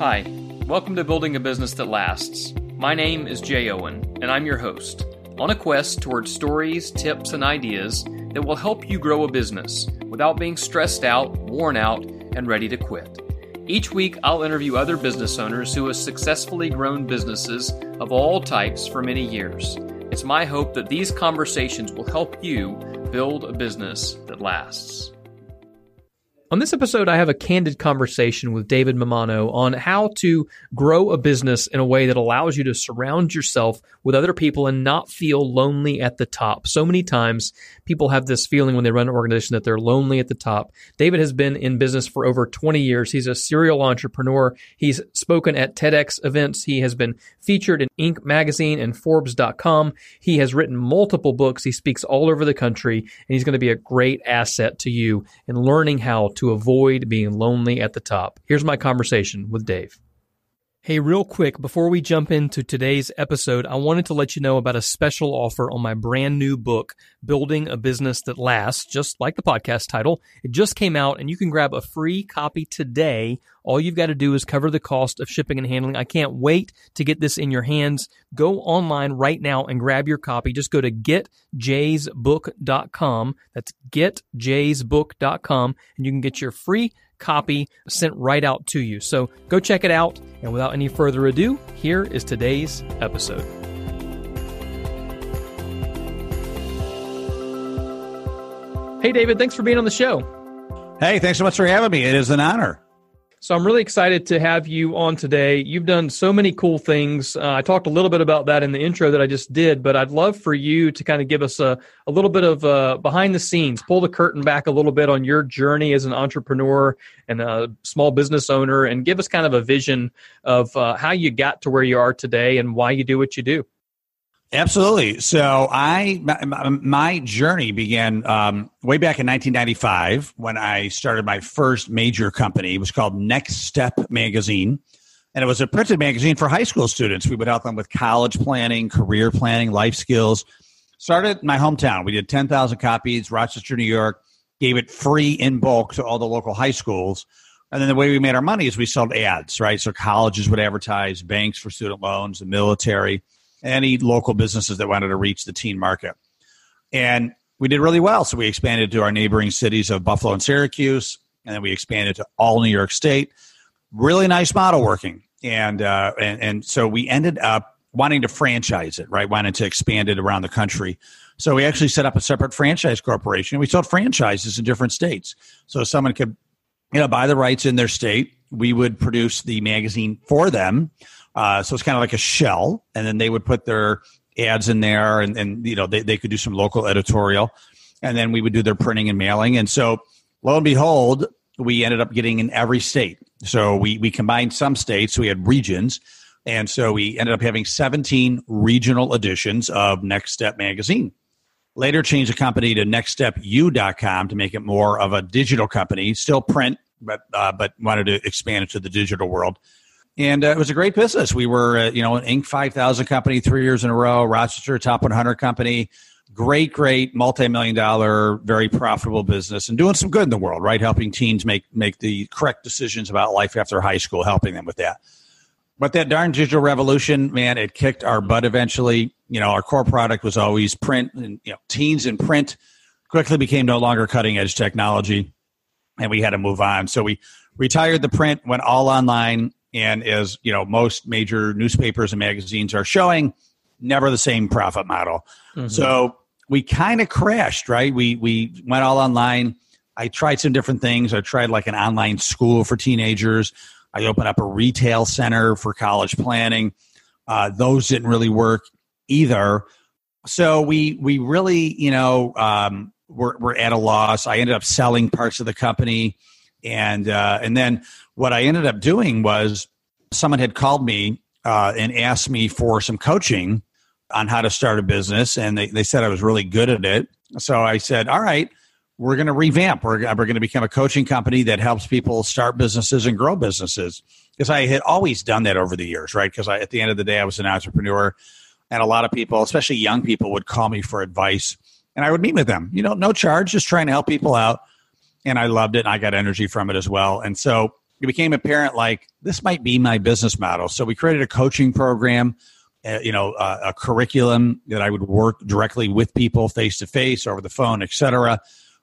Hi, welcome to Building a Business That Lasts. My name is Jay Owen, and I'm your host. On a quest towards stories, tips, and ideas that will help you grow a business without being stressed out, worn out, and ready to quit. Each week, I'll interview other business owners who have successfully grown businesses of all types for many years. It's my hope that these conversations will help you build a business that lasts. On this episode, I have a candid conversation with David Mammano on how to grow a business in a way that allows you to surround yourself with other people and not feel lonely at the top. So many times people have this feeling when they run an organization that they're lonely at the top. David has been in business for over 20 years. He's a serial entrepreneur. He's spoken at TEDx events. He has been featured in Inc. magazine and Forbes.com. He has written multiple books. He speaks all over the country and he's going to be a great asset to you in learning how to avoid being lonely at the top. Here's my conversation with Dave. Hey, real quick, before we jump into today's episode, I wanted to let you know about a special offer on my brand new book, Building a Business That Lasts, just like the podcast title. It just came out and you can grab a free copy today. All you've got to do is cover the cost of shipping and handling. I can't wait to get this in your hands. Go online right now and grab your copy. Just go to getjaysbook.com. That's getjaysbook.com and you can get your free copy sent right out to you. So go check it out. And without any further ado, here is today's episode. Hey, David, thanks for being on the show. Hey, thanks so much for having me. It is an honor. So I'm really excited to have you on today. You've done so many cool things. Uh, I talked a little bit about that in the intro that I just did, but I'd love for you to kind of give us a, a little bit of uh, behind the scenes, pull the curtain back a little bit on your journey as an entrepreneur and a small business owner, and give us kind of a vision of uh, how you got to where you are today and why you do what you do. Absolutely. So I my, my journey began um, way back in 1995 when I started my first major company. It was called Next Step Magazine, and it was a printed magazine for high school students. We would help them with college planning, career planning, life skills. Started in my hometown. We did 10,000 copies, Rochester, New York. Gave it free in bulk to all the local high schools. And then the way we made our money is we sold ads, right? So colleges would advertise, banks for student loans, the military any local businesses that wanted to reach the teen market. And we did really well. So we expanded to our neighboring cities of Buffalo and Syracuse, and then we expanded to all New York State. Really nice model working. And, uh, and, and so we ended up wanting to franchise it, right? Wanting to expand it around the country. So we actually set up a separate franchise corporation. We sold franchises in different states. So someone could, you know, buy the rights in their state. We would produce the magazine for them uh, so it's kind of like a shell, and then they would put their ads in there, and, and you know they, they could do some local editorial, and then we would do their printing and mailing. And so lo and behold, we ended up getting in every state. So we we combined some states, so we had regions, and so we ended up having 17 regional editions of Next Step magazine. Later changed the company to nextstepu.com to make it more of a digital company, still print, but uh, but wanted to expand it to the digital world and uh, it was a great business. We were, uh, you know, an Inc. 5000 company three years in a row, Rochester Top 100 company. Great, great, multi-million dollar, very profitable business, and doing some good in the world, right? Helping teens make make the correct decisions about life after high school, helping them with that. But that darn digital revolution, man, it kicked our butt eventually. You know, our core product was always print, and you know, teens in print quickly became no longer cutting edge technology, and we had to move on. So we retired the print, went all online, and as you know most major newspapers and magazines are showing never the same profit model. Mm-hmm. so we kind of crashed right? We we went all online. I tried some different things. I tried like an online school for teenagers. I opened up a retail center for college planning. Uh, those didn't really work either. So we we really you know um, we're, we're at a loss. I ended up selling parts of the company. And uh, and then what I ended up doing was someone had called me uh, and asked me for some coaching on how to start a business, and they, they said I was really good at it. So I said, "All right, we're going to revamp. We're, we're going to become a coaching company that helps people start businesses and grow businesses." Because I had always done that over the years, right? Because at the end of the day, I was an entrepreneur, and a lot of people, especially young people, would call me for advice, and I would meet with them. You know, no charge, just trying to help people out and I loved it. And I got energy from it as well. And so it became apparent like this might be my business model. So we created a coaching program, uh, you know, uh, a curriculum that I would work directly with people face to face, over the phone, etc.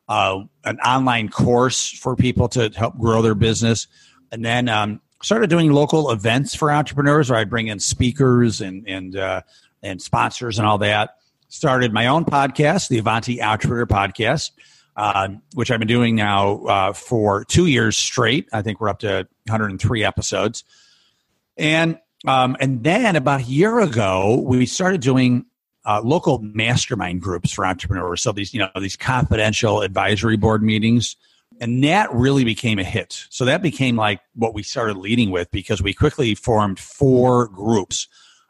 Uh, an online course for people to help grow their business, and then um, started doing local events for entrepreneurs where I bring in speakers and and uh, and sponsors and all that. Started my own podcast, the Avanti Entrepreneur Podcast uh, which I've been doing now uh, for two years straight. I think we're up to 103 episodes, and um, and then about a year ago, we started doing uh, local mastermind groups for entrepreneurs. So these you know these confidential advisory board meetings. And that really became a hit. So that became like what we started leading with because we quickly formed four groups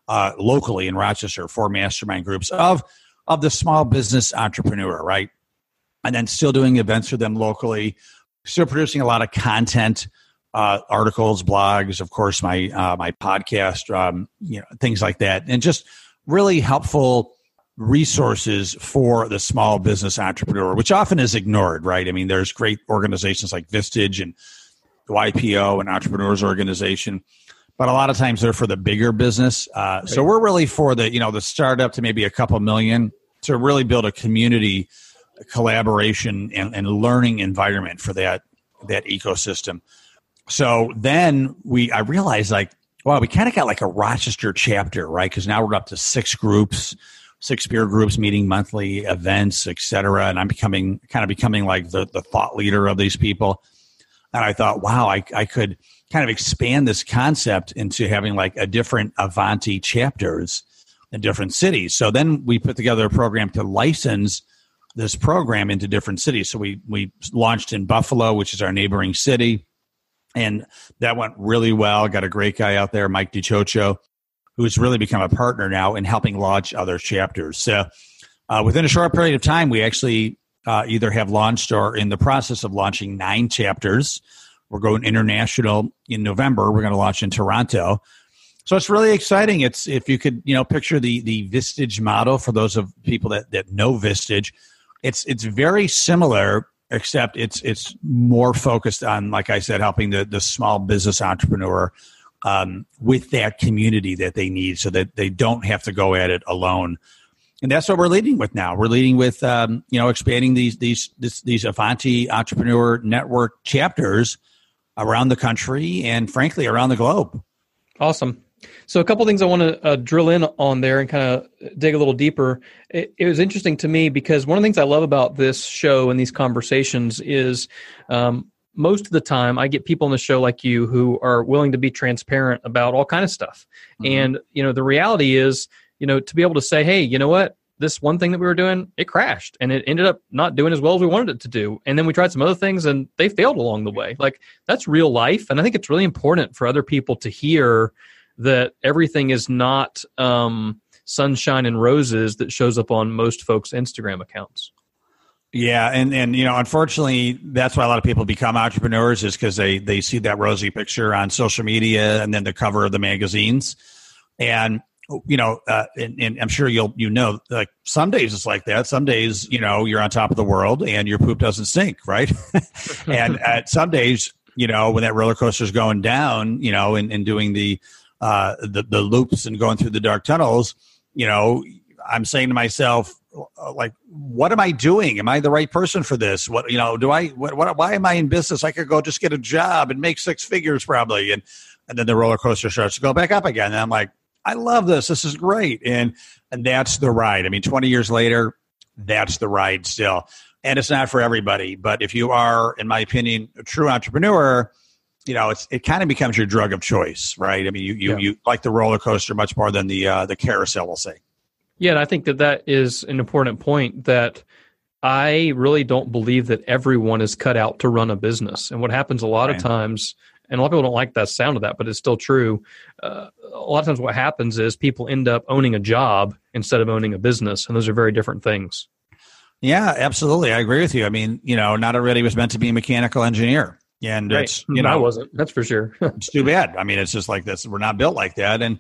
uh, locally in Rochester, four mastermind groups of of the small business entrepreneur, right? And then still doing events for them locally, still producing a lot of content, uh, articles, blogs, of course, my uh, my podcast, um, you know, things like that, and just really helpful resources for the small business entrepreneur, which often is ignored, right? I mean, there's great organizations like Vistage and the YPO and Entrepreneurs Organization, but a lot of times they're for the bigger business. Uh, right. So we're really for the you know the startup to maybe a couple million to really build a community collaboration and, and learning environment for that that ecosystem. So then we I realized like wow we kind of got like a Rochester chapter right? Because now we're up to six groups six peer groups meeting monthly events etc and i'm becoming kind of becoming like the, the thought leader of these people. And i thought wow I, I could kind of expand this concept into having like a different avanti chapters in different cities. So then we put together a program to license this program into different cities. So we we launched in Buffalo, which is our neighboring city, and that went really well. Got a great guy out there, Mike DiCiocio, who's really become a partner now in helping launch other chapters. So uh, within a short period of time, we actually uh, either have launched or in the process of launching nine chapters. We're going international in November. We're going to launch in Toronto. So it's really exciting. It's if you could, you know, picture the the Vistage model for those of people that that know Vistage it's it's very similar except it's it's more focused on like i said helping the, the small business entrepreneur um, with that community that they need so that they don't have to go at it alone. And that's what we're leading with now. We're leading with um, you know expanding these these this, these avanti entrepreneur network chapters around the country and frankly around the globe. Awesome so a couple things I want to uh, drill in on there and kind of dig a little deeper. It, it, was interesting to me because one of the things I love about this show and these conversations is um, most of the time I get people on the show like you who are willing to be transparent about all kind of stuff. Mm-hmm. And you know the reality is, you know, to be able to say, hey, you know what, this one thing that we were doing, it crashed and it ended up not doing as well as we wanted it to do. And then we tried some other things and they failed along the way. Like that's real life. And I think it's really important for other people to hear that everything is not um, sunshine and roses that shows up on most folks' Instagram accounts. Yeah, and and you know, unfortunately, that's why a lot of people become entrepreneurs is because they they see that rosy picture on social media and then the cover of the magazines, and you know, uh, and, and, I'm sure you'll you know, like some days it's like that. Some days, you know, you're on top of the world and your poop doesn't stink, right? and at some days, you know, when that roller coaster is going down, you know, and, and doing the uh, the the loops and going through the dark tunnels, you know, I'm saying to myself, uh, like, what am I doing? Am I the right person for this? What you know, do I? What, what? Why am I in business? I could go just get a job and make six figures probably, and and then the roller coaster starts to go back up again. And I'm like, I love this. This is great, and and that's the ride. I mean, 20 years later, that's the ride still. And it's not for everybody, but if you are, in my opinion, a true entrepreneur, you know, it's it kind of becomes your drug of choice, right? I mean, you you, yeah. you like the roller coaster much more than the uh, the carousel, we'll say. Yeah, and I think that that is an important point that I really don't believe that everyone is cut out to run a business. And what happens a lot right. of times, and a lot of people don't like that sound of that, but it's still true. Uh, a lot of times, what happens is people end up owning a job instead of owning a business, and those are very different things. Yeah, absolutely. I agree with you. I mean, you know, not everybody was meant to be a mechanical engineer. And right. it's you know I wasn't. That's for sure. it's too bad. I mean, it's just like this. We're not built like that, and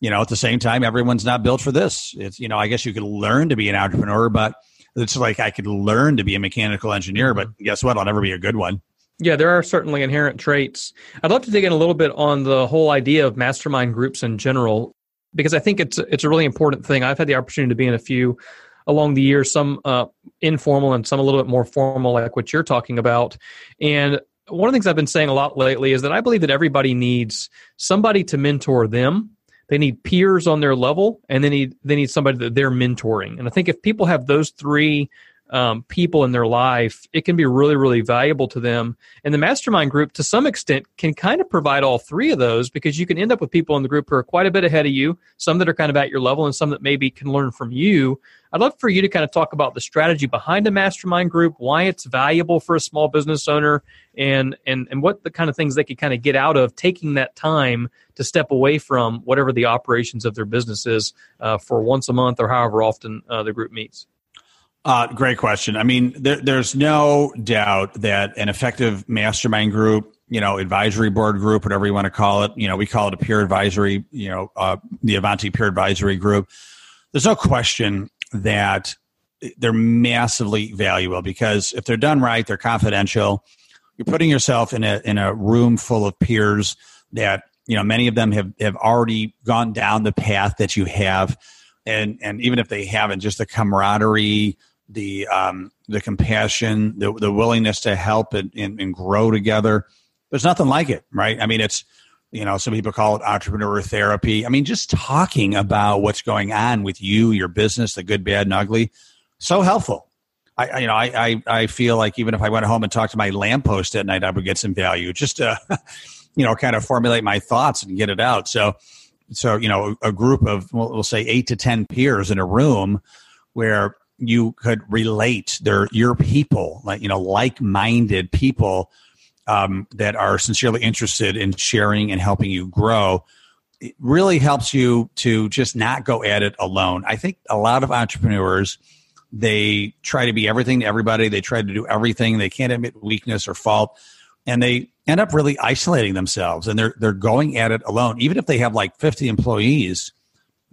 you know, at the same time, everyone's not built for this. It's you know, I guess you could learn to be an entrepreneur, but it's like I could learn to be a mechanical engineer, but mm-hmm. guess what? I'll never be a good one. Yeah, there are certainly inherent traits. I'd love to dig in a little bit on the whole idea of mastermind groups in general, because I think it's it's a really important thing. I've had the opportunity to be in a few along the years, some uh, informal and some a little bit more formal, like what you're talking about. And one of the things I've been saying a lot lately is that I believe that everybody needs somebody to mentor them. They need peers on their level, and they need they need somebody that they're mentoring. And I think if people have those three um, people in their life, it can be really, really valuable to them. And the mastermind group, to some extent, can kind of provide all three of those because you can end up with people in the group who are quite a bit ahead of you, some that are kind of at your level, and some that maybe can learn from you. I'd love for you to kind of talk about the strategy behind a mastermind group, why it's valuable for a small business owner, and and and what the kind of things they could kind of get out of taking that time to step away from whatever the operations of their business is uh, for once a month or however often uh, the group meets. Uh, great question. I mean, there, there's no doubt that an effective mastermind group, you know, advisory board group, whatever you want to call it, you know, we call it a peer advisory, you know, uh, the Avanti peer advisory group. There's no question that they're massively valuable because if they're done right, they're confidential. You're putting yourself in a in a room full of peers that you know many of them have have already gone down the path that you have, and and even if they haven't, just the camaraderie, the um, the compassion, the the willingness to help and, and, and grow together. There's nothing like it, right? I mean, it's you know some people call it entrepreneur therapy. I mean, just talking about what's going on with you, your business, the good, bad, and ugly, so helpful. I, you know, I, I, I feel like even if I went home and talked to my lamppost at night, I would get some value just to, you know, kind of formulate my thoughts and get it out. So, so you know, a group of we'll say eight to ten peers in a room where you could relate. They're your people like you know like-minded people um, that are sincerely interested in sharing and helping you grow. It really helps you to just not go at it alone. I think a lot of entrepreneurs they try to be everything to everybody. They try to do everything. They can't admit weakness or fault and they end up really isolating themselves and they're they're going at it alone. Even if they have like 50 employees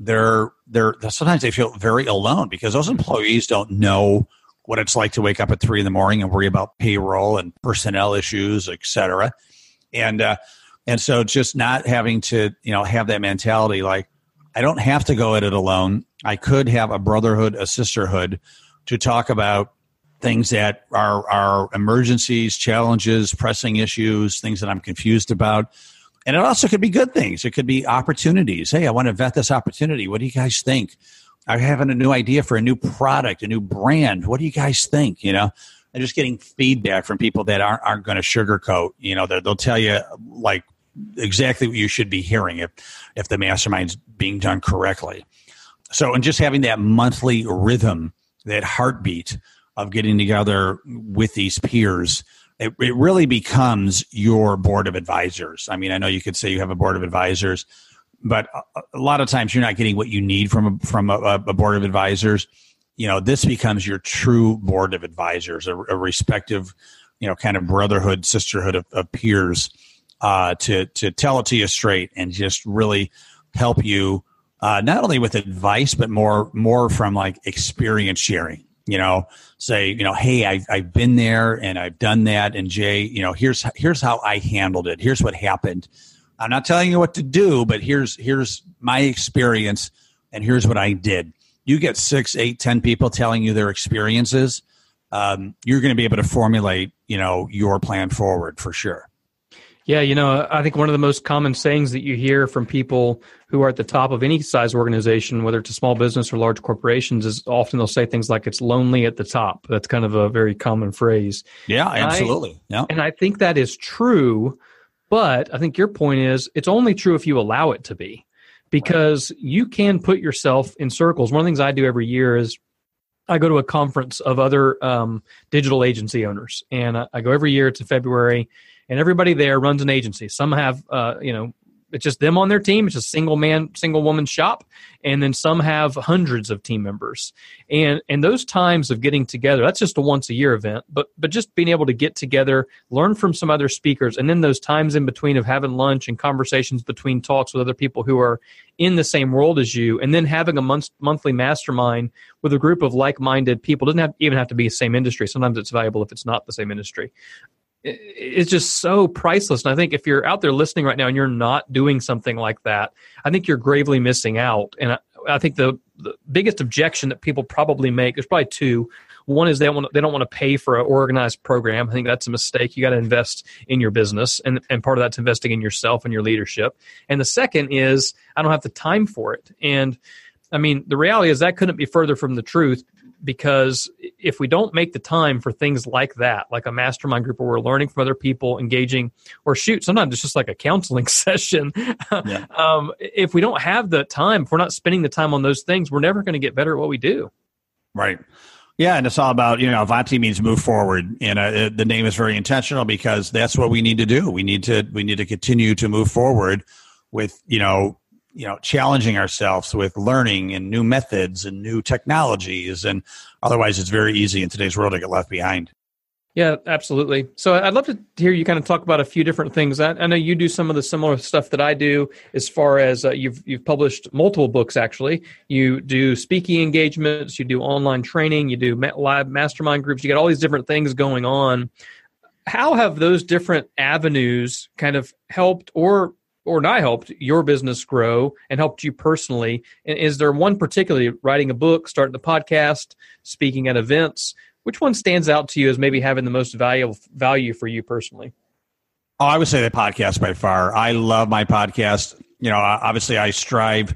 they're they're sometimes they feel very alone because those employees don't know what it's like to wake up at three in the morning and worry about payroll and personnel issues, et cetera. And uh, and so just not having to you know have that mentality like I don't have to go at it alone. I could have a brotherhood, a sisterhood to talk about things that are are emergencies, challenges, pressing issues, things that I'm confused about and it also could be good things. It could be opportunities. Hey, I want to vet this opportunity. What do you guys think? I'm having a new idea for a new product, a new brand. What do you guys think? You know, and just getting feedback from people that aren't aren't going to sugarcoat. You know, they'll tell you like exactly what you should be hearing if if the mastermind's being done correctly. So, and just having that monthly rhythm, that heartbeat of getting together with these peers it, it really becomes your board of advisors. I mean, I know you could say you have a board of advisors, but a, a lot of times you're not getting what you need from a, from a, a, board of advisors. You know, this becomes your true board of advisors, a, a respective, you know, kind of brotherhood, sisterhood of, of peers uh, to to tell it to you straight and just really help you uh, not only with advice but more more from like experience sharing you know, say, you know, hey, I've, I've been there and I've done that. And Jay, you know, here's, here's how I handled it. Here's what happened. I'm not telling you what to do, but here's, here's my experience and here's what I did. You get six, eight, ten people telling you their experiences. Um, you're going to be able to formulate, you know, your plan forward for sure. Yeah, you know, I think one of the most common sayings that you hear from people who are at the top of any size organization, whether it's a small business or large corporations, is often they'll say things like "it's lonely at the top." That's kind of a very common phrase. Yeah, absolutely. I, yeah, and I think that is true. But I think your point is it's only true if you allow it to be, because right. you can put yourself in circles. One of the things I do every year is I go to a conference of other um, digital agency owners, and I, I go every year. It's in February and everybody there runs an agency. Some have, uh, you know, it's just them on their team. It's a single man, single woman shop, and then some have hundreds of team members. And and those times of getting together, that's just a once a year event. But but just being able to get together, learn from some other speakers, and then those times in between of having lunch and conversations between talks with other people who are in the same world as you, and then having a month, monthly mastermind with a group of like minded people doesn't have, even have to be the same industry. Sometimes it's valuable if it's not the same industry it's just so priceless. And I think if you're out there listening right now and you're not doing something like that, I think you're gravely missing out. And I, I think the, the biggest objection that people probably make, there's probably two. One is they don't want, they don't want to pay for an organized program. I think that's a mistake. You got to invest in your business, and and part of that's investing in yourself and your leadership. And the second is I don't have the time for it. And I mean, the reality is that couldn't be further from the truth because if we don't make the time for things like that, like a mastermind group where we're learning from other people, engaging, or shoot, sometimes it's just like a counseling session. Yeah. um, if we don't have the time, if we're not spending the time on those things, we're never going to get better at what we do. Right. Yeah, and it's all about you know Avanti means move forward, and uh, the name is very intentional because that's what we need to do. We need to we need to continue to move forward with you know you know challenging ourselves with learning and new methods and new technologies. And otherwise it's very easy in today's world to get left behind. Yeah absolutely. So i'd love to hear you kind of talk about a few different things. I, I know you do some of the similar stuff that i do as far as uh, you've you've published multiple books actually. You do speaking engagements you do online training you do live mastermind groups you got all these different things going on. How have those different avenues kind of helped or or not helped your business grow and helped you personally? And is there one particularly writing a book, starting a podcast, speaking at events? Which one stands out to you as maybe having the most value value for you personally? Oh, I would say the podcast by far. I love my podcast. You know, obviously, I strive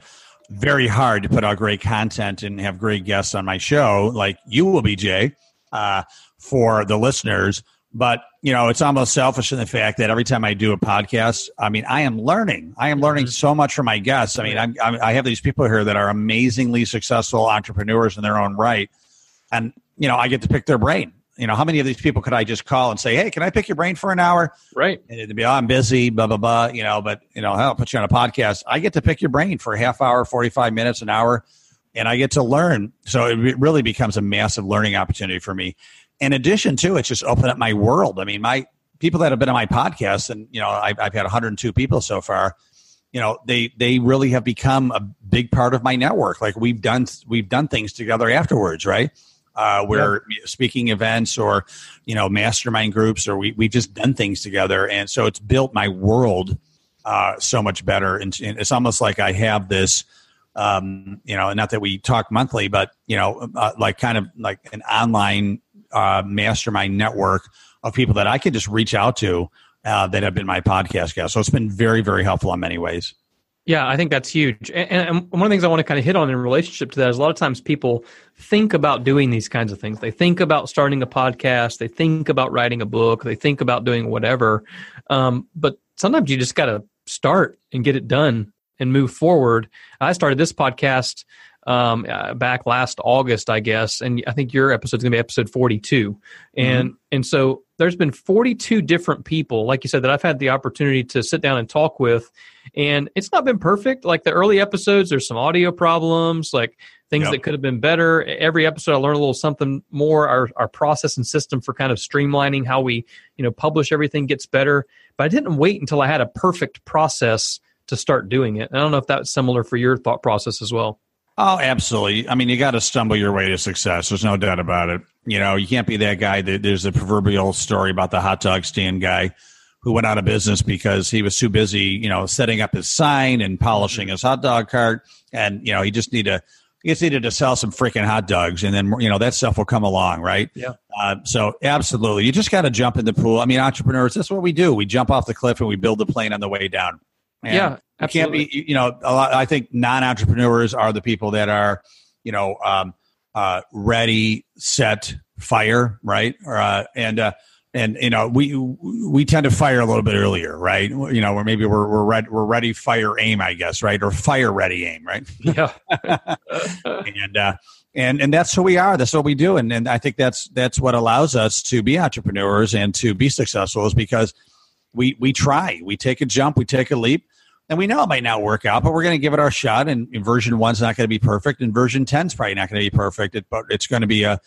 very hard to put out great content and have great guests on my show, like you will be, Jay, uh, for the listeners. But you know, it's almost selfish in the fact that every time I do a podcast, I mean, I am learning. I am learning mm-hmm. so much from my guests. I mean, I'm, I'm, i have these people here that are amazingly successful entrepreneurs in their own right, and you know, I get to pick their brain. You know, how many of these people could I just call and say, "Hey, can I pick your brain for an hour?" Right. And it'd be, "Oh, I'm busy," blah blah blah. You know, but you know, I'll put you on a podcast. I get to pick your brain for a half hour, forty five minutes, an hour, and I get to learn. So it really becomes a massive learning opportunity for me in addition to it's just opened up my world. I mean, my people that have been on my podcast, and you know, I've, I've had 102 people so far. You know, they they really have become a big part of my network. Like we've done we've done things together afterwards, right? Uh, we're yeah. speaking events or you know mastermind groups, or we we've just done things together, and so it's built my world uh, so much better. And, and, it's almost like I have this. Um, you know, not that we talk monthly, but you know, uh, like kind of like an online uh, mastermind network of people that I can just reach out to uh, that have been my podcast guests. So it's been very, very helpful in many ways. Yeah, I think that's huge. And, and, one of the things I want to kind of hit on in relationship to that is a lot of times people think about doing these kinds of things. They think about starting a podcast, they think about writing a book, they think about doing whatever. Um, but sometimes you just got to start and get it done and move forward. I started this podcast um, uh, back last August, I guess, and I think your episode is going to be episode 42. And mm-hmm. and so there's been 42 different people, like you said, that I've had the opportunity to sit down and talk with, and it's not been perfect. Like the early episodes, there's some audio problems, like things yep. that could have been better. Every episode, I learn a little something more. Our our process and system for kind of streamlining how we you know publish everything gets better. But I didn't wait until I had a perfect process to start doing it. And I don't know if that's similar for your thought process as well. Oh, absolutely. I mean, you got to stumble your way to success. There's no doubt about it. You know, you can't be that guy that there's a proverbial story about the hot dog stand guy who went out of business because he was too busy, you know, setting up his sign and polishing his hot dog cart. And, you know, he just need to, he just needed to sell some freaking hot dogs and then, you know, that stuff will come along, right? Yeah. Uh, so absolutely. You just got to jump in the pool. I mean, entrepreneurs, that's what we do. We jump off the cliff and we build the plane on the way down. And yeah. Absolutely. Can't be, you know, a lot, I think non entrepreneurs are the people that are, you know, um, uh, ready, set, fire, right? Uh, and, uh, and you know we we tend to fire a little bit earlier, right? You know, or maybe we're we're ready, we're ready, fire, aim, I guess, right? Or fire, ready, aim, right? Yeah. and uh, and and that's who we are. That's what we do, and and I think that's that's what allows us to be entrepreneurs and to be successful is because we we try, we take a jump, we take a leap, and we know it might not work out, but we're going to give it our shot. And, version one's not going to be perfect, and version 10's probably not going to be perfect, but it's going to be a,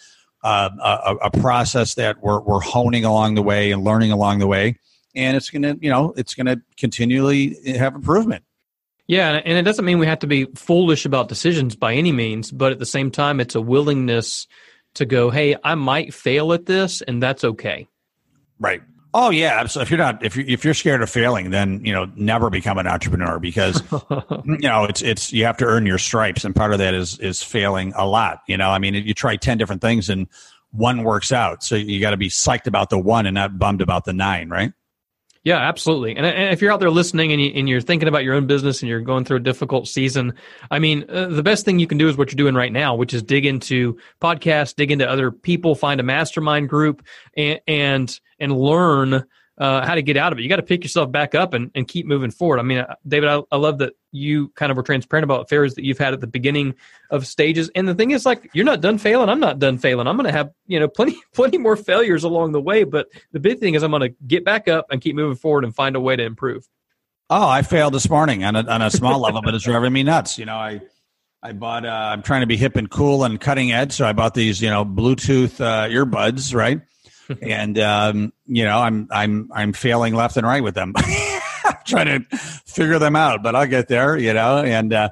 a, a, a process that we're, we're honing along the way and learning along the way. And it's going to, you know, it's going to continually have improvement. Yeah, and it doesn't mean we have to be foolish about decisions by any means, but at the same time, it's a willingness to go, hey, I might fail at this, and that's okay. Right. Oh yeah, absolutely. If you're not if you if you're scared of failing, then you know never become an entrepreneur because you know it's it's you have to earn your stripes, and part of that is is failing a lot. You know, I mean, you try ten different things and one works out, so you got to be psyched about the one and not bummed about the nine, right? Yeah, absolutely. And, and, if you're out there listening and, you, are thinking about your own business and you're going through a difficult season, I mean, uh, the best thing you can do is what you're doing right now, which is dig into podcasts, dig into other people, find a mastermind group, and and, and learn uh, how to get out of it. You got to pick yourself back up and, and keep moving forward. I mean, uh, David, I, I, love that you kind of were transparent about failures that you've had at the beginning of stages. And the thing is, like, you're not done failing. I'm not done failing. I'm going to have you know plenty plenty more failures along the way. But the big thing is, I'm going to get back up and keep moving forward and find a way to improve. Oh, I failed this morning on a, on a small level, but it's driving me nuts. You know, I. I bought. Uh, I'm trying to be hip and cool and cutting edge, so I bought these, you know, Bluetooth uh, earbuds, right? and um, you know, I'm I'm I'm failing left and right with them, trying to figure them out. But I'll get there, you know. And uh,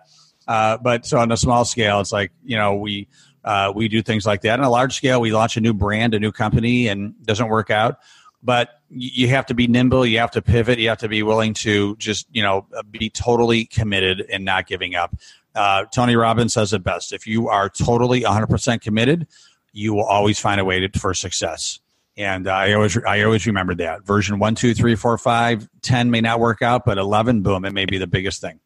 uh, but so on a small scale, it's like you know we uh, we do things like that. On a large scale, we launch a new brand, a new company, and doesn't work out. But you have to be nimble. You have to pivot. You have to be willing to just you know be totally committed and not giving up. Uh, Tony Robbins says it best: if you are totally 100% committed, you will always find a way to, for success. And uh, I always I always remember that version one, two, three, four, five, ten may not work out, but eleven, boom, it may be the biggest thing.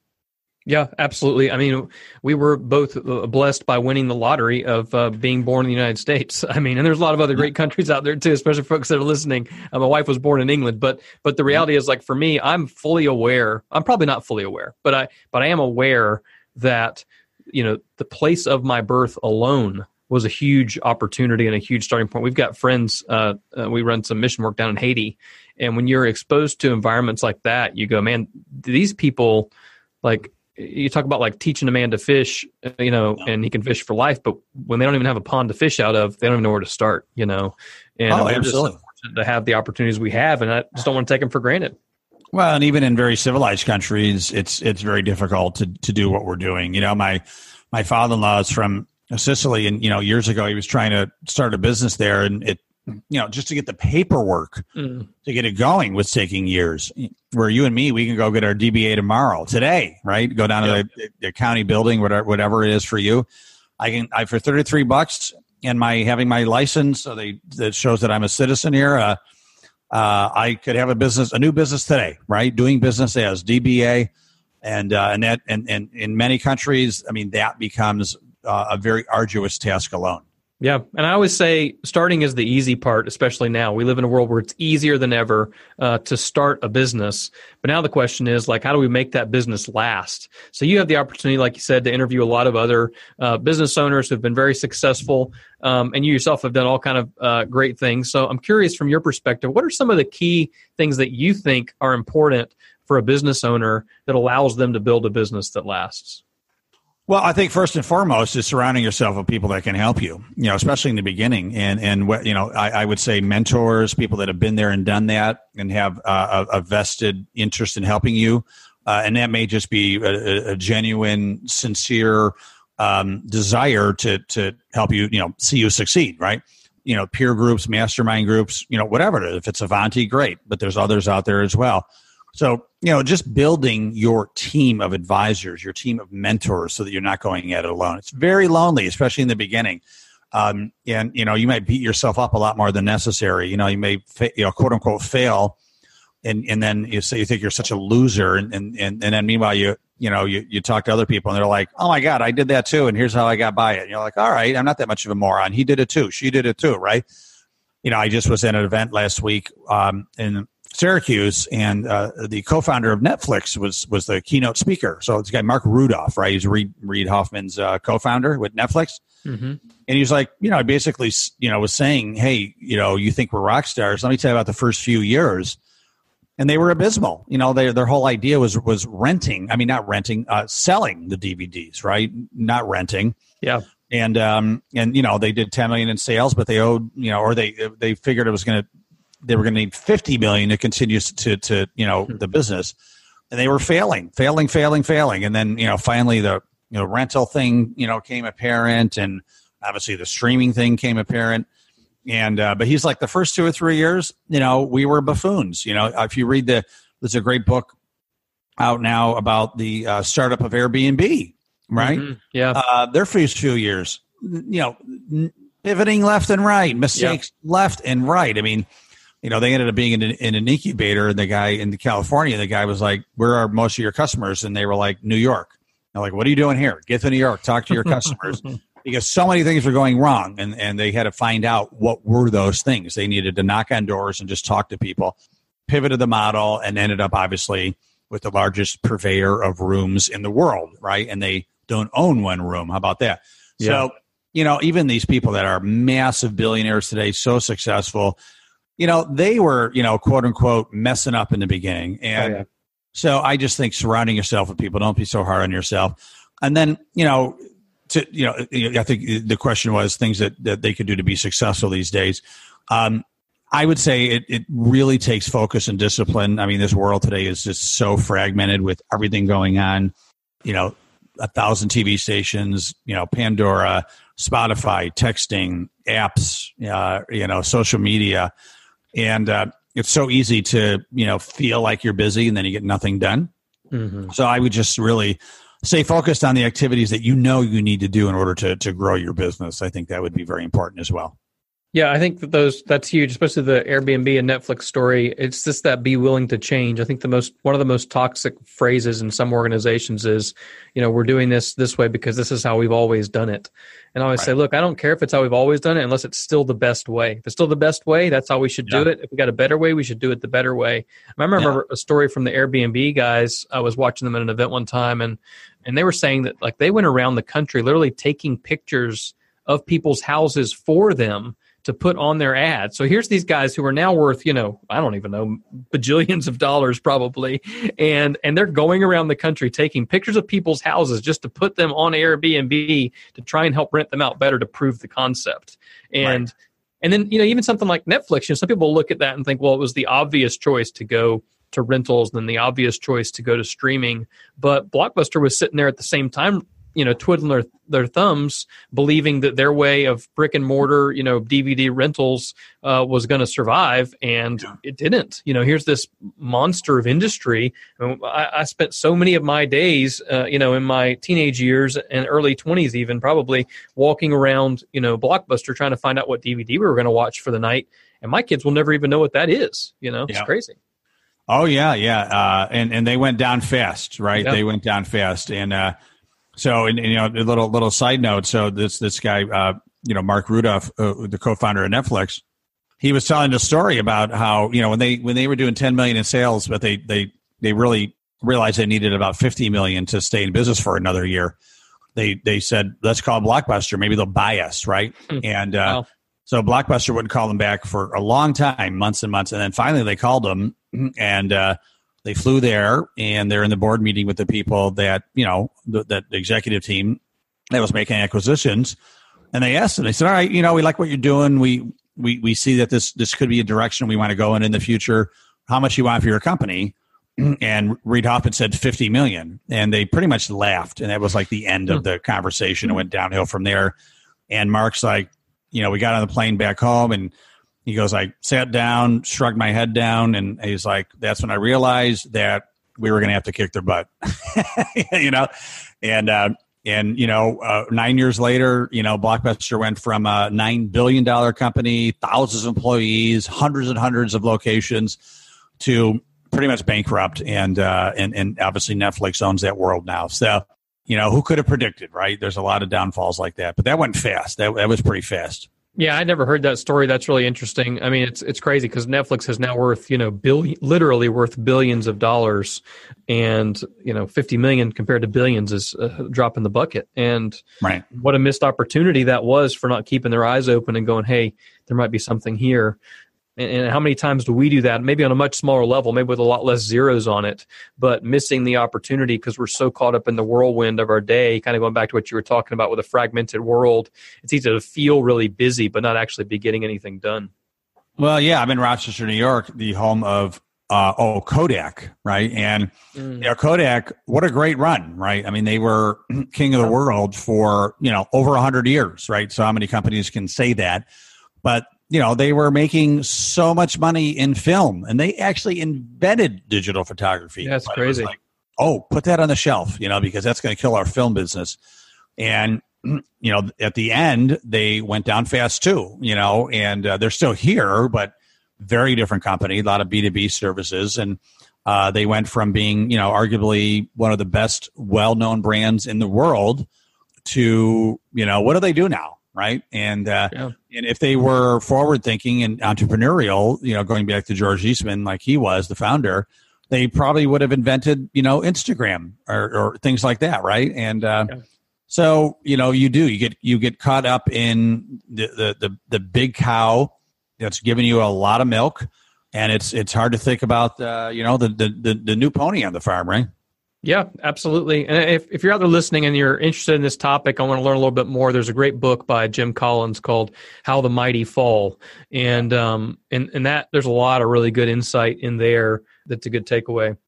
Yeah, absolutely. I mean, we were both uh, blessed by winning the lottery of uh, being born in the United States. I mean, and there's a lot of other great countries out there too, especially folks that are listening. Uh, my wife was born in England, but but the reality is, like for me, I'm fully aware. I'm probably not fully aware, but I but I am aware that you know the place of my birth alone was a huge opportunity and a huge starting point. We've got friends. Uh, uh, we run some mission work down in Haiti, and when you're exposed to environments like that, you go, man, these people, like you talk about like teaching a man to fish, uh, you know, and he can fish for life, but when they don't even have a pond to fish out of, they don't even know where to start, you know. And oh, absolutely. to have the opportunities we have, and I just don't want to take them for granted. Well, and even in very civilized countries, it's it's very difficult to to do what we're doing. You know, my my father in law is from Sicily, and you know, years ago he was trying to start a business there, and it, you know, just to get the paperwork mm. to get it going was taking years. Where you and me, we can go get our DBA tomorrow, today, right? Go down to the, the, county building, whatever, whatever it is for you. I can, I for thirty three bucks, and my having my license, so they that shows that I'm a citizen here. Uh, uh, I could have a business, a new business today, right? Doing business as DBA, and uh, and that and, and in many countries, I mean that becomes uh, a very arduous task alone. Yeah, and I always say starting is the easy part, especially now. We live in a world where it's easier than ever uh, to start a business. But now the question is, like, how do we make that business last? So you have the opportunity, like you said, to interview a lot of other uh, business owners who've been very successful, um, and you yourself have done all kind of uh, great things. So I'm curious, from your perspective, what are some of the key things that you think are important for a business owner that allows them to build a business that lasts? Well, I think first and foremost is surrounding yourself with people that can help you. You know, especially in the beginning, and and what you know, I, I would say mentors, people that have been there and done that, and have uh, a, a, vested interest in helping you, uh, and that may just be a, a genuine, sincere um, desire to to help you. You know, see you succeed, right? You know, peer groups, mastermind groups, you know, whatever. If it's Avanti, great, but there's others out there as well. So, you know, just building your team of advisors, your team of mentors so that you're not going at it alone. It's very lonely, especially in the beginning. Um, and, you know, you might beat yourself up a lot more than necessary. You know, you may, fa- you know, quote unquote fail. And, and then you say you think you're such a loser. And, and, and, and then meanwhile, you, you know, you, you talk to other people and they're like, oh my God, I did that too. And here's how I got by it. And you're like, all right, I'm not that much of a moron. He did it too. She did it too. Right. You know, I just was at an event last week um, in Syracuse, and uh, the co-founder of Netflix was was the keynote speaker. So it's guy Marc Randolph, right? He's Reid, Reid Hoffman's uh, co-founder with Netflix, mm-hmm. and he's like, you know, basically, you know, was saying, hey, you know, you think we're rock stars? Let me tell you about the first few years, and they were abysmal. You know, they, their whole idea was was renting. I mean, not renting, uh, selling the DVDs, right? Not renting. Yeah. And um and you know they did 10 million in sales, but they owed you know or they they figured it was going to they were going to need 50 million to continue to to you know hmm. the business and they were failing failing failing failing and then you know finally the you know rental thing you know came apparent and obviously the streaming thing came apparent And uh, but he's like the first two or three years, you know, we were buffoons. You know, if you read the there's a great book out now about the uh, startup of Airbnb, right? Mm-hmm. Yeah, uh, their first few years, you know, pivoting left and right, mistakes yeah. left and right. I mean, you know, they ended up being in an, in an incubator, and the guy in California, the guy was like, "Where are most of your customers?" And they were like, "New York." I'm like, "What are you doing here? Get to New York, talk to your customers." because so many things were going wrong and, and they had to find out what were those things. They needed to knock on doors and just talk to people, pivoted the model and ended up obviously with the largest purveyor of rooms in the world, right? And they don't own one room. How about that? Yeah. So, you know, even these people that are massive billionaires today, so successful, you know, they were, you know, quote unquote, messing up in the beginning. And oh, yeah. so I just think surrounding yourself with people, don't be so hard on yourself. And then, you know, to you know, I think the question was things that that they could do to be successful these days. Um, I would say it, it really takes focus and discipline. I mean, this world today is just so fragmented with everything going on. You know, a thousand TV stations. You know, Pandora, Spotify, texting, apps. Uh, you know, social media, and uh, it's so easy to you know feel like you're busy and then you get nothing done. Mm-hmm. So I would just really stay focused on the activities that you know you need to do in order to to grow your business. I think that would be very important as well. Yeah, I think that those that's huge, especially the Airbnb and Netflix story. It's just that be willing to change. I think the most one of the most toxic phrases in some organizations is, you know, we're doing this this way because this is how we've always done it. And I always right. say, look, I don't care if it's how we've always done it unless it's still the best way. If it's still the best way, that's how we should yeah. do it. If we got a better way, we should do it the better way. I remember yeah. a story from the Airbnb guys. I was watching them at an event one time and and they were saying that like they went around the country literally taking pictures of people's houses for them to put on their ad. So here's these guys who are now worth, you know, I don't even know, bajillions of dollars probably, and and they're going around the country taking pictures of people's houses just to put them on Airbnb to try and help rent them out better to prove the concept. And right. and then you know even something like Netflix, you know, some people look at that and think, well, it was the obvious choice to go to rentals than the obvious choice to go to streaming. But Blockbuster was sitting there at the same time you know twiddling their, their thumbs believing that their way of brick and mortar you know dvd rentals uh, was going to survive and yeah. it didn't you know here's this monster of industry I, I spent so many of my days uh, you know in my teenage years and early 20s even probably walking around you know blockbuster trying to find out what dvd we were going to watch for the night and my kids will never even know what that is you know yeah. it's crazy Oh yeah, yeah, uh, and and they went down fast, right? They went down fast, and uh, so, and, and, you know, a little little side note. So this this guy, uh, you know, Marc Randolph, uh, the co-founder of Netflix, he was telling a story about how you know when they when they were doing 10 million in sales, but they they they really realized they needed about 50 million to stay in business for another year. They they said, let's call Blockbuster. Maybe they'll buy us, right? Hmm. and uh, wow. so Blockbuster wouldn't call them back for a long time, months and months, and then finally they called them and. Uh, they flew there and they're in the board meeting with the people that you know the, that executive team that was making acquisitions. And they asked them they said all right you know we like what you're doing. We we we see that this this could be a direction we want to go in in the future. How much you want for your company? And reid hoffman said 50 million. And they pretty much laughed and that was like the end of hmm. the conversation. It went downhill from there. And mark's like you know we got on the plane back home and he goes, I sat down, shrugged my head down, and he's like, that's when I realized that we were going to have to kick their butt, you know, and uh, and you know, uh, nine years later, you know, Blockbuster went from a nine billion dollar company, thousands of employees, hundreds and hundreds of locations, to pretty much bankrupt, and uh, and and obviously Netflix owns that world now. So you know, who could have predicted, right? There's a lot of downfalls like that, but that went fast. That that was pretty fast. Yeah, I never heard that story. That's really interesting. I mean, it's it's crazy because Netflix is now worth you know billion, literally worth billions of dollars, and you know fifty million compared to billions is a drop in the bucket. And right, what a missed opportunity that was for not keeping their eyes open and going, hey, there might be something here. And, and, how many times do we do that? Maybe on a much smaller level, maybe with a lot less zeros on it, but missing the opportunity because we're so caught up in the whirlwind of our day. Kind of going back to what you were talking about with a fragmented world, it's easy to feel really busy, but not actually be getting anything done. Well, yeah, I'm in Rochester, New York, the home of uh, oh Kodak, right? And mm. you know, Kodak, what a great run, right? I mean, they were king of the world for you know over a hundred years, right? So how many companies can say that? But you know, they were making so much money in film, and they actually invented digital photography. That's crazy. Like, oh, put that on the shelf, you know, because that's going to kill our film business. And you know, at the end, they went down fast too, you know, and uh, they're still here, but very different company, a lot of B2B services. And uh, they went from being, you know, arguably one of the best well known brands in the world to, you know, what do they do now? Right. And, uh, yeah. and if they were forward thinking and entrepreneurial, you know, going back to George Eastman, like he was the founder, they probably would have invented, you know, Instagram or, or things like that. Right. And, uh, yeah so you know you do you get you get caught up in the the the, the big cow that's giving you a lot of milk, and it's it's hard to think about uh, you know the, the the the new pony on the farm, right? Yeah, absolutely. And if, if you're out there listening and you're interested in this topic, I want to learn a little bit more. There's a great book by Jim Collins called "How the Mighty Fall," and um, and and that there's a lot of really good insight in there. That's a good takeaway.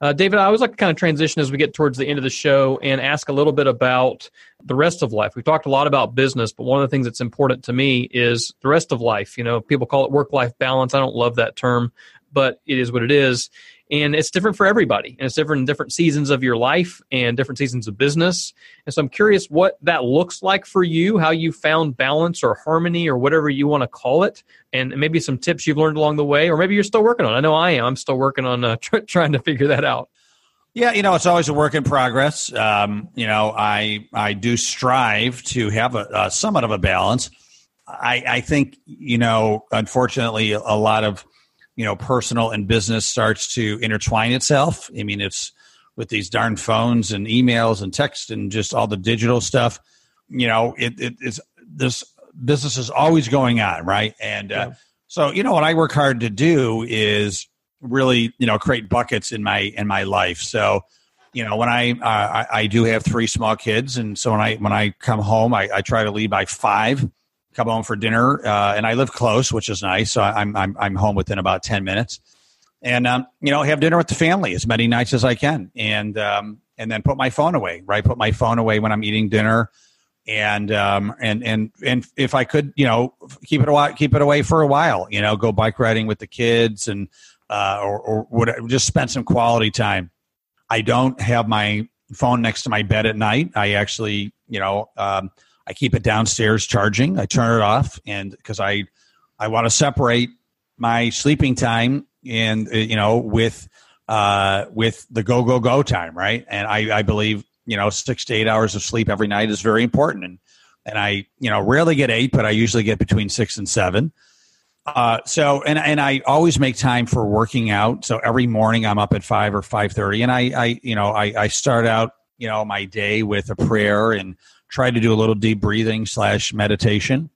Uh, David, I always like to kind of transition as we get towards the end of the show and ask a little bit about the rest of life. We've talked a lot about business, but one of the things that's important to me is the rest of life. You know, people call it work life balance. I don't love that term, but it is what it is and it's different for everybody and it's different in different seasons of your life and different seasons of business and so i'm curious what that looks like for you how you found balance or harmony or whatever you want to call it and maybe some tips you've learned along the way or maybe you're still working on i know i am i'm still working on uh, tr- trying to figure that out yeah, you know, it's always a work in progress. Um, you know, I I do strive to have a, a somewhat of a balance. I, I think, you know, unfortunately, a lot of you know personal and business starts to intertwine itself. I mean it's with these darn phones and emails and text and just all the digital stuff you know it, it it's this business is always going on right? And uh, so you know what i work hard to do is really you know create buckets in my in my life. So you know when I, uh, I i do have three small kids and so when i when i come home i, I try to leave by five come home for dinner, uh, and I live close, which is nice. So I'm I'm I'm home within about ten minutes, and um, you know have dinner with the family as many nights as I can, and um, and then put my phone away. Right, put my phone away when I'm eating dinner, and um, and and and if I could, you know, keep it away, keep it away for a while. You know, go bike riding with the kids, and uh, or or would just spend some quality time. I don't have my phone next to my bed at night. I actually, you know. Um, I keep it downstairs charging. I turn it off, and because I I want to separate my sleeping time and uh, you know with uh, with the go go go time, right? And I, I believe you know six to eight hours of sleep every night is very important, and and I you know rarely get eight, but I usually get between six and seven. Uh, so and and I always make time for working out. So every morning I'm up at five or five thirty, and I I you know I I start out you know my day with a prayer and try to do a little deep breathing slash meditation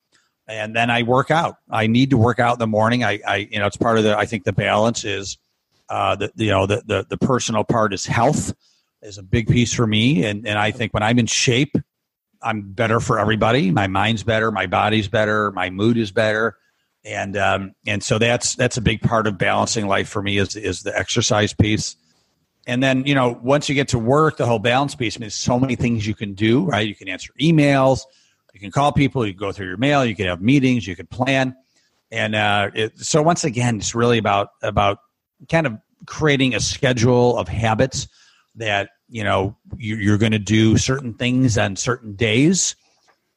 and then I work out. I need to work out in the morning. I, I you know, it's part of the. I think the balance is, uh, the you know the, the the personal part is health is a big piece for me, and and I think when I'm in shape, I'm better for everybody. My mind's better, my body's better, my mood is better, and um and so that's that's a big part of balancing life for me is is the exercise piece. And then, you know, once you get to work, the whole balance piece, I mean, so many things you can do, right? You can answer emails, you can call people, you can go through your mail, you can have meetings, you can plan. And uh, it, so once again, it's really about about kind of creating a schedule of habits that you know you're going to do certain things on certain days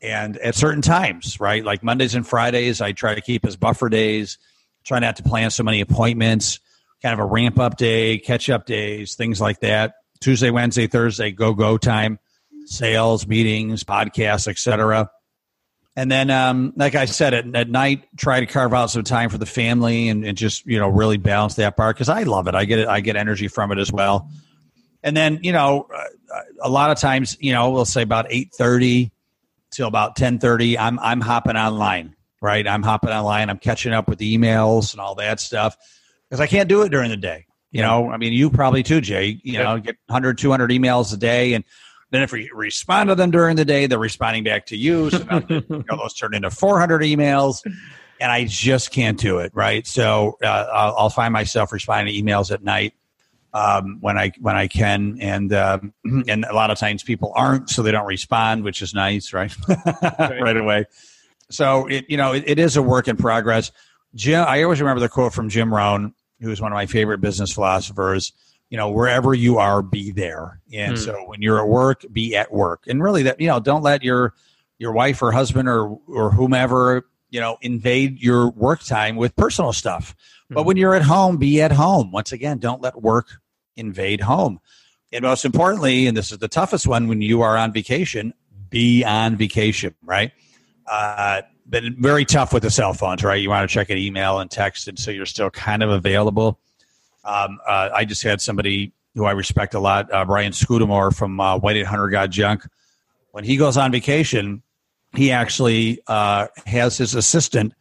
and at certain times, right? Like Mondays and Fridays, I try to keep as buffer days. Try not to plan so many appointments kind of a ramp up day, catch up days, things like that. Tuesday, Wednesday, Thursday, go go time, sales, meetings, podcasts, etc. And then, um, like I said, at, at night, try to carve out some time for the family and, and just you know really balance that part because I love it. I get it. I get energy from it as well. And then you know, a lot of times, you know, we'll say about eight thirty till about ten thirty. I'm I'm hopping online, right? I'm hopping online. I'm catching up with emails and all that stuff because I can't do it during the day. You know, I mean, you probably too, Jay. You know, get 100, 200 emails a day, and then if we respond to them during the day, they're responding back to you. So now, you know, those turn into 400 emails, and I just can't do it. Right, so uh, I'll, I'll, find myself responding to emails at night um, when I when I can, and um, and a lot of times people aren't, so they don't respond, which is nice, right? right, right away. so it you know it, it is a work in progress. Jim, I always remember the quote from Jim Rohn, who is one of my favorite business philosophers. You know, wherever you are, be there. And Hmm. so when you're at work, be at work. And really, that you know, don't let your your wife or husband or or whomever you know invade your work time with personal stuff. But Mhm. when you're at home, be at home. Once again, don't let work invade home. And most importantly, and this is the toughest one, when you are on vacation, be on vacation, right? Uh, but very tough with the cell phones, right? You want to check an email and text, and so you're still kind of available. Um, uh, I just had somebody who I respect a lot, uh, Brian Scudamore from uh, One Eight Hundred Got Junk. When he goes on vacation, he actually uh, has his assistant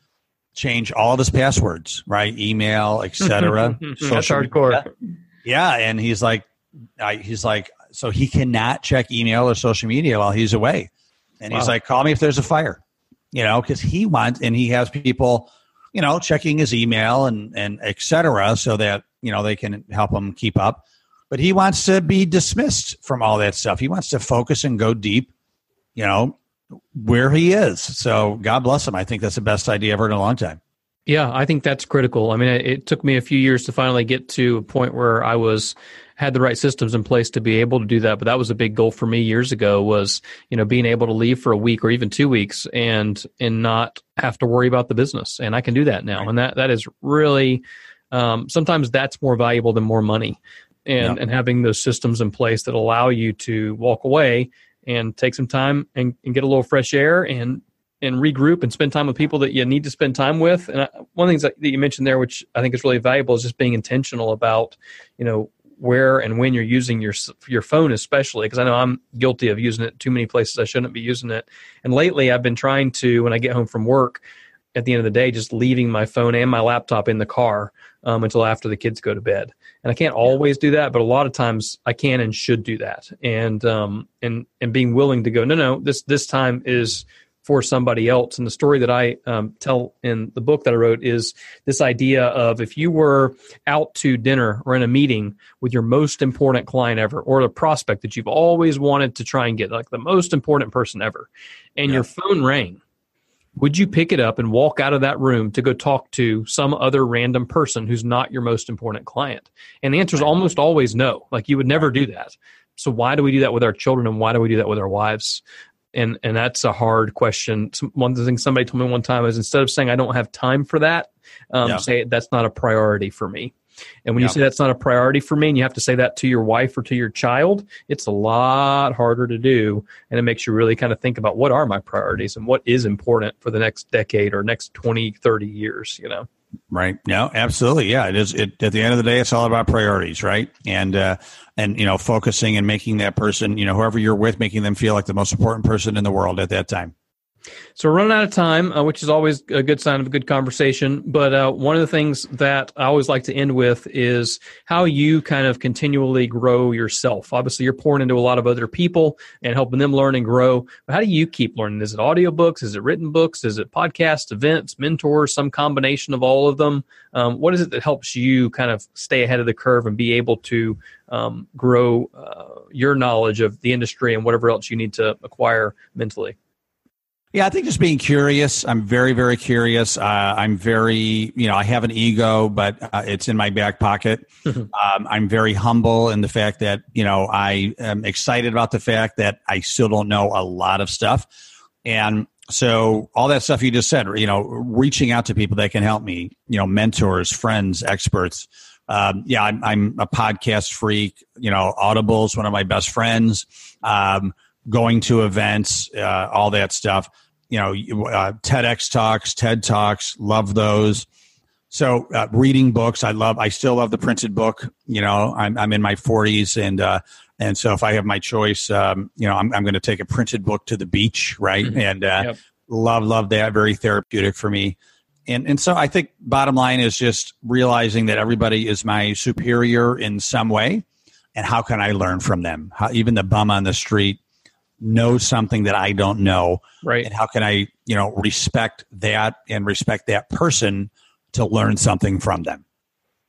change all of his passwords, right? Email, etc. That's hardcore. Yeah, and he's like, I, he's like, so he cannot check email or social media while he's away, and he's like, call me if there's a fire, you know, because he wants, and he has people, you know, checking his email and and etc. so that you know they can help him keep up. But he wants to be dismissed from all that stuff. He wants to focus and go deep, you know, where he is. So God bless him. I think that's the best idea ever in a long time. Yeah, I think that's critical. I mean, it, it took me a few years to finally get to a point where I was had the right systems in place to be able to do that. But that was a big goal for me years ago was, you know, being able to leave for a week or even two weeks and and not have to worry about the business. And I can do that now. Right. And that that is really um, sometimes that's more valuable than more money. And Yeah. and having those systems in place that allow you to walk away and take some time and, and get a little fresh air and and regroup and spend time with people that you need to spend time with. And I, one of the things that, that you mentioned there, which I think is really valuable, is just being intentional about, you know, where and when you're using your your phone, especially because I know I'm guilty of using it too many places I shouldn't be using it. And lately, I've been trying to when I get home from work, at the end of the day, just leaving my phone and my laptop in the car um, until after the kids go to bed. And I can't always do that, but a lot of times I can and should do that. And um, and and being willing to go, no, no, this this time is for somebody else. And the story that I um, tell in the book that I wrote is this idea of if you were out to dinner or in a meeting with your most important client ever, or a prospect that you've always wanted to try and get, like the most important person ever, and Yeah. your phone rang would you pick it up and walk out of that room to go talk to some other random person who's not your most important client? And the answer is almost always no. Like you would never do that. So why do we do that with our children and why do we do that with our wives? And and that's a hard question. Some- One of the things somebody told me one time is instead of saying I don't have time for that, um, Yeah. say that's not a priority for me. And when you say that's not a priority for me, and you have to say that to your wife or to your child, it's a lot harder to do. And it makes you really kind of think about what are my priorities and what is important for the next decade or next 20, 30 years, you know? Right. No, absolutely. Yeah. It is. It, at the end of the day, it's all about priorities, right? And, uh, and, you know, focusing and making that person, you know, whoever you're with, making them feel like the most important person in the world at that time. So we're running out of time, uh, which is always a good sign of a good conversation. But uh, one of the things that I always like to end with is how you kind of continually grow yourself. Obviously, you're pouring into a lot of other people and helping them learn and grow. But how do you keep learning? Is it audiobooks? Is it written books? Is it podcasts, events, mentors, some combination of all of them? Um, what is it that helps you kind of stay ahead of the curve and be able to um, grow uh, your knowledge of the industry and whatever else you need to acquire mentally? Yeah, I think just being curious. I'm very, very curious. Uh, I'm very, you know, I have an ego, but uh, it's in my back pocket. um, I'm very humble in the fact that, you know, I am excited about the fact that I still don't know a lot of stuff. And so all that stuff you just said, you know, reaching out to people that can help me, you know, mentors, friends, experts. Um, yeah, I'm, I'm a podcast freak. You know, Audible's one of my best friends. Um, going to events, uh, all that stuff. You know, uh, TEDx talks, TED talks, love those. So uh, reading books, I love. I still love the printed book. You know, I'm I'm in my 40s, and uh, and so if I have my choice, um, you know, I'm I'm going to take a printed book to the beach, right? Mhm. And uh, Yep. love love that. Very therapeutic for me. And and so I think bottom line is just realizing that everybody is my superior in some way, and how can I learn from them? How even the bum on the street knows something that I don't know, Right. and how can I you know respect that and respect that person to learn something from them.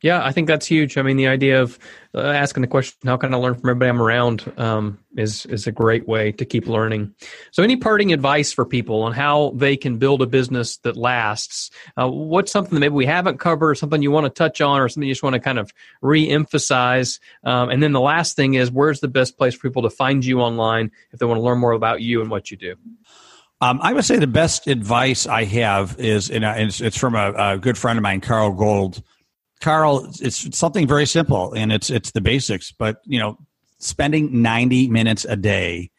Yeah, I think that's huge. I mean, the idea of uh, asking the question, "How can I learn from everybody I'm around?" Um, is is a great way to keep learning. So, any parting advice for people on how they can build a business that lasts? Uh, what's something that maybe we haven't covered, or something you want to touch on, or something you just want to kind of re-emphasize? Um, and then the last thing is, where's the best place for people to find you online if they want to learn more about you and what you do? Um, I would say the best advice I have is, and it's, it's from a, a good friend of mine, Carl Gold Carl, it's something very simple and it's it's the basics, but you know, spending 90 minutes a day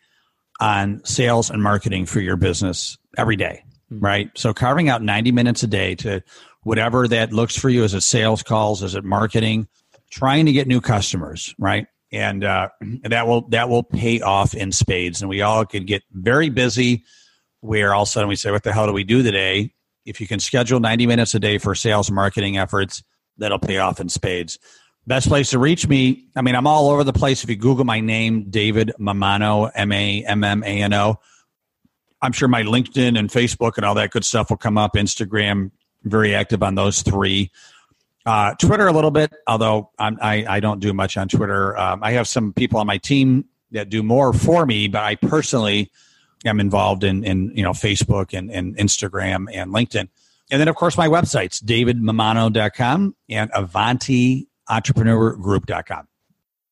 on sales and marketing for your business every day, mm-hmm. right? So carving out 90 minutes a day to whatever that looks for you as a sales calls, as it marketing, trying to get new customers, right? And uh, that will that will pay off in spades. And we all could get very busy where all of a sudden we say, what the hell do we do today? If you can schedule 90 minutes a day for sales and marketing efforts, that'll pay off in spades. Best place to reach me. I mean, I'm all over the place. If you Google my name, David Mammano, M A M M A N O, I'm sure my LinkedIn and Facebook and all that good stuff will come up. Instagram, very active on those three. Uh, Twitter a little bit, although I'm, i I, don't do much on Twitter. Um, I have some people on my team that do more for me, but I personally am involved in, in you know Facebook and, and Instagram and LinkedIn. And then, of course, my websites, davidmammano.com and avantientrepreneurgroup.com.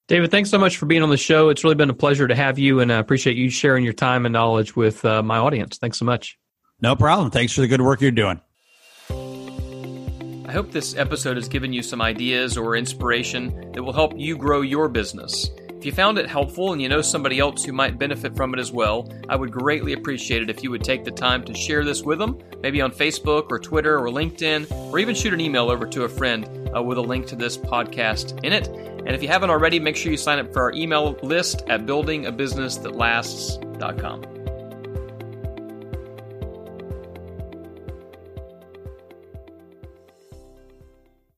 David, thanks so much for being on the show. It's really been a pleasure to have you, and I appreciate you sharing your time and knowledge with uh, my audience. Thanks so much. No problem. Thanks for the good work you're doing. I hope this episode has given you some ideas or inspiration that will help you grow your business. If you found it helpful and you know somebody else who might benefit from it as well, I would greatly appreciate it if you would take the time to share this with them, maybe on Facebook or Twitter or LinkedIn, or even shoot an email over to a friend uh, with a link to this podcast in it. And if you haven't already, make sure you sign up for our email list at buildingabusinessthatlasts.com.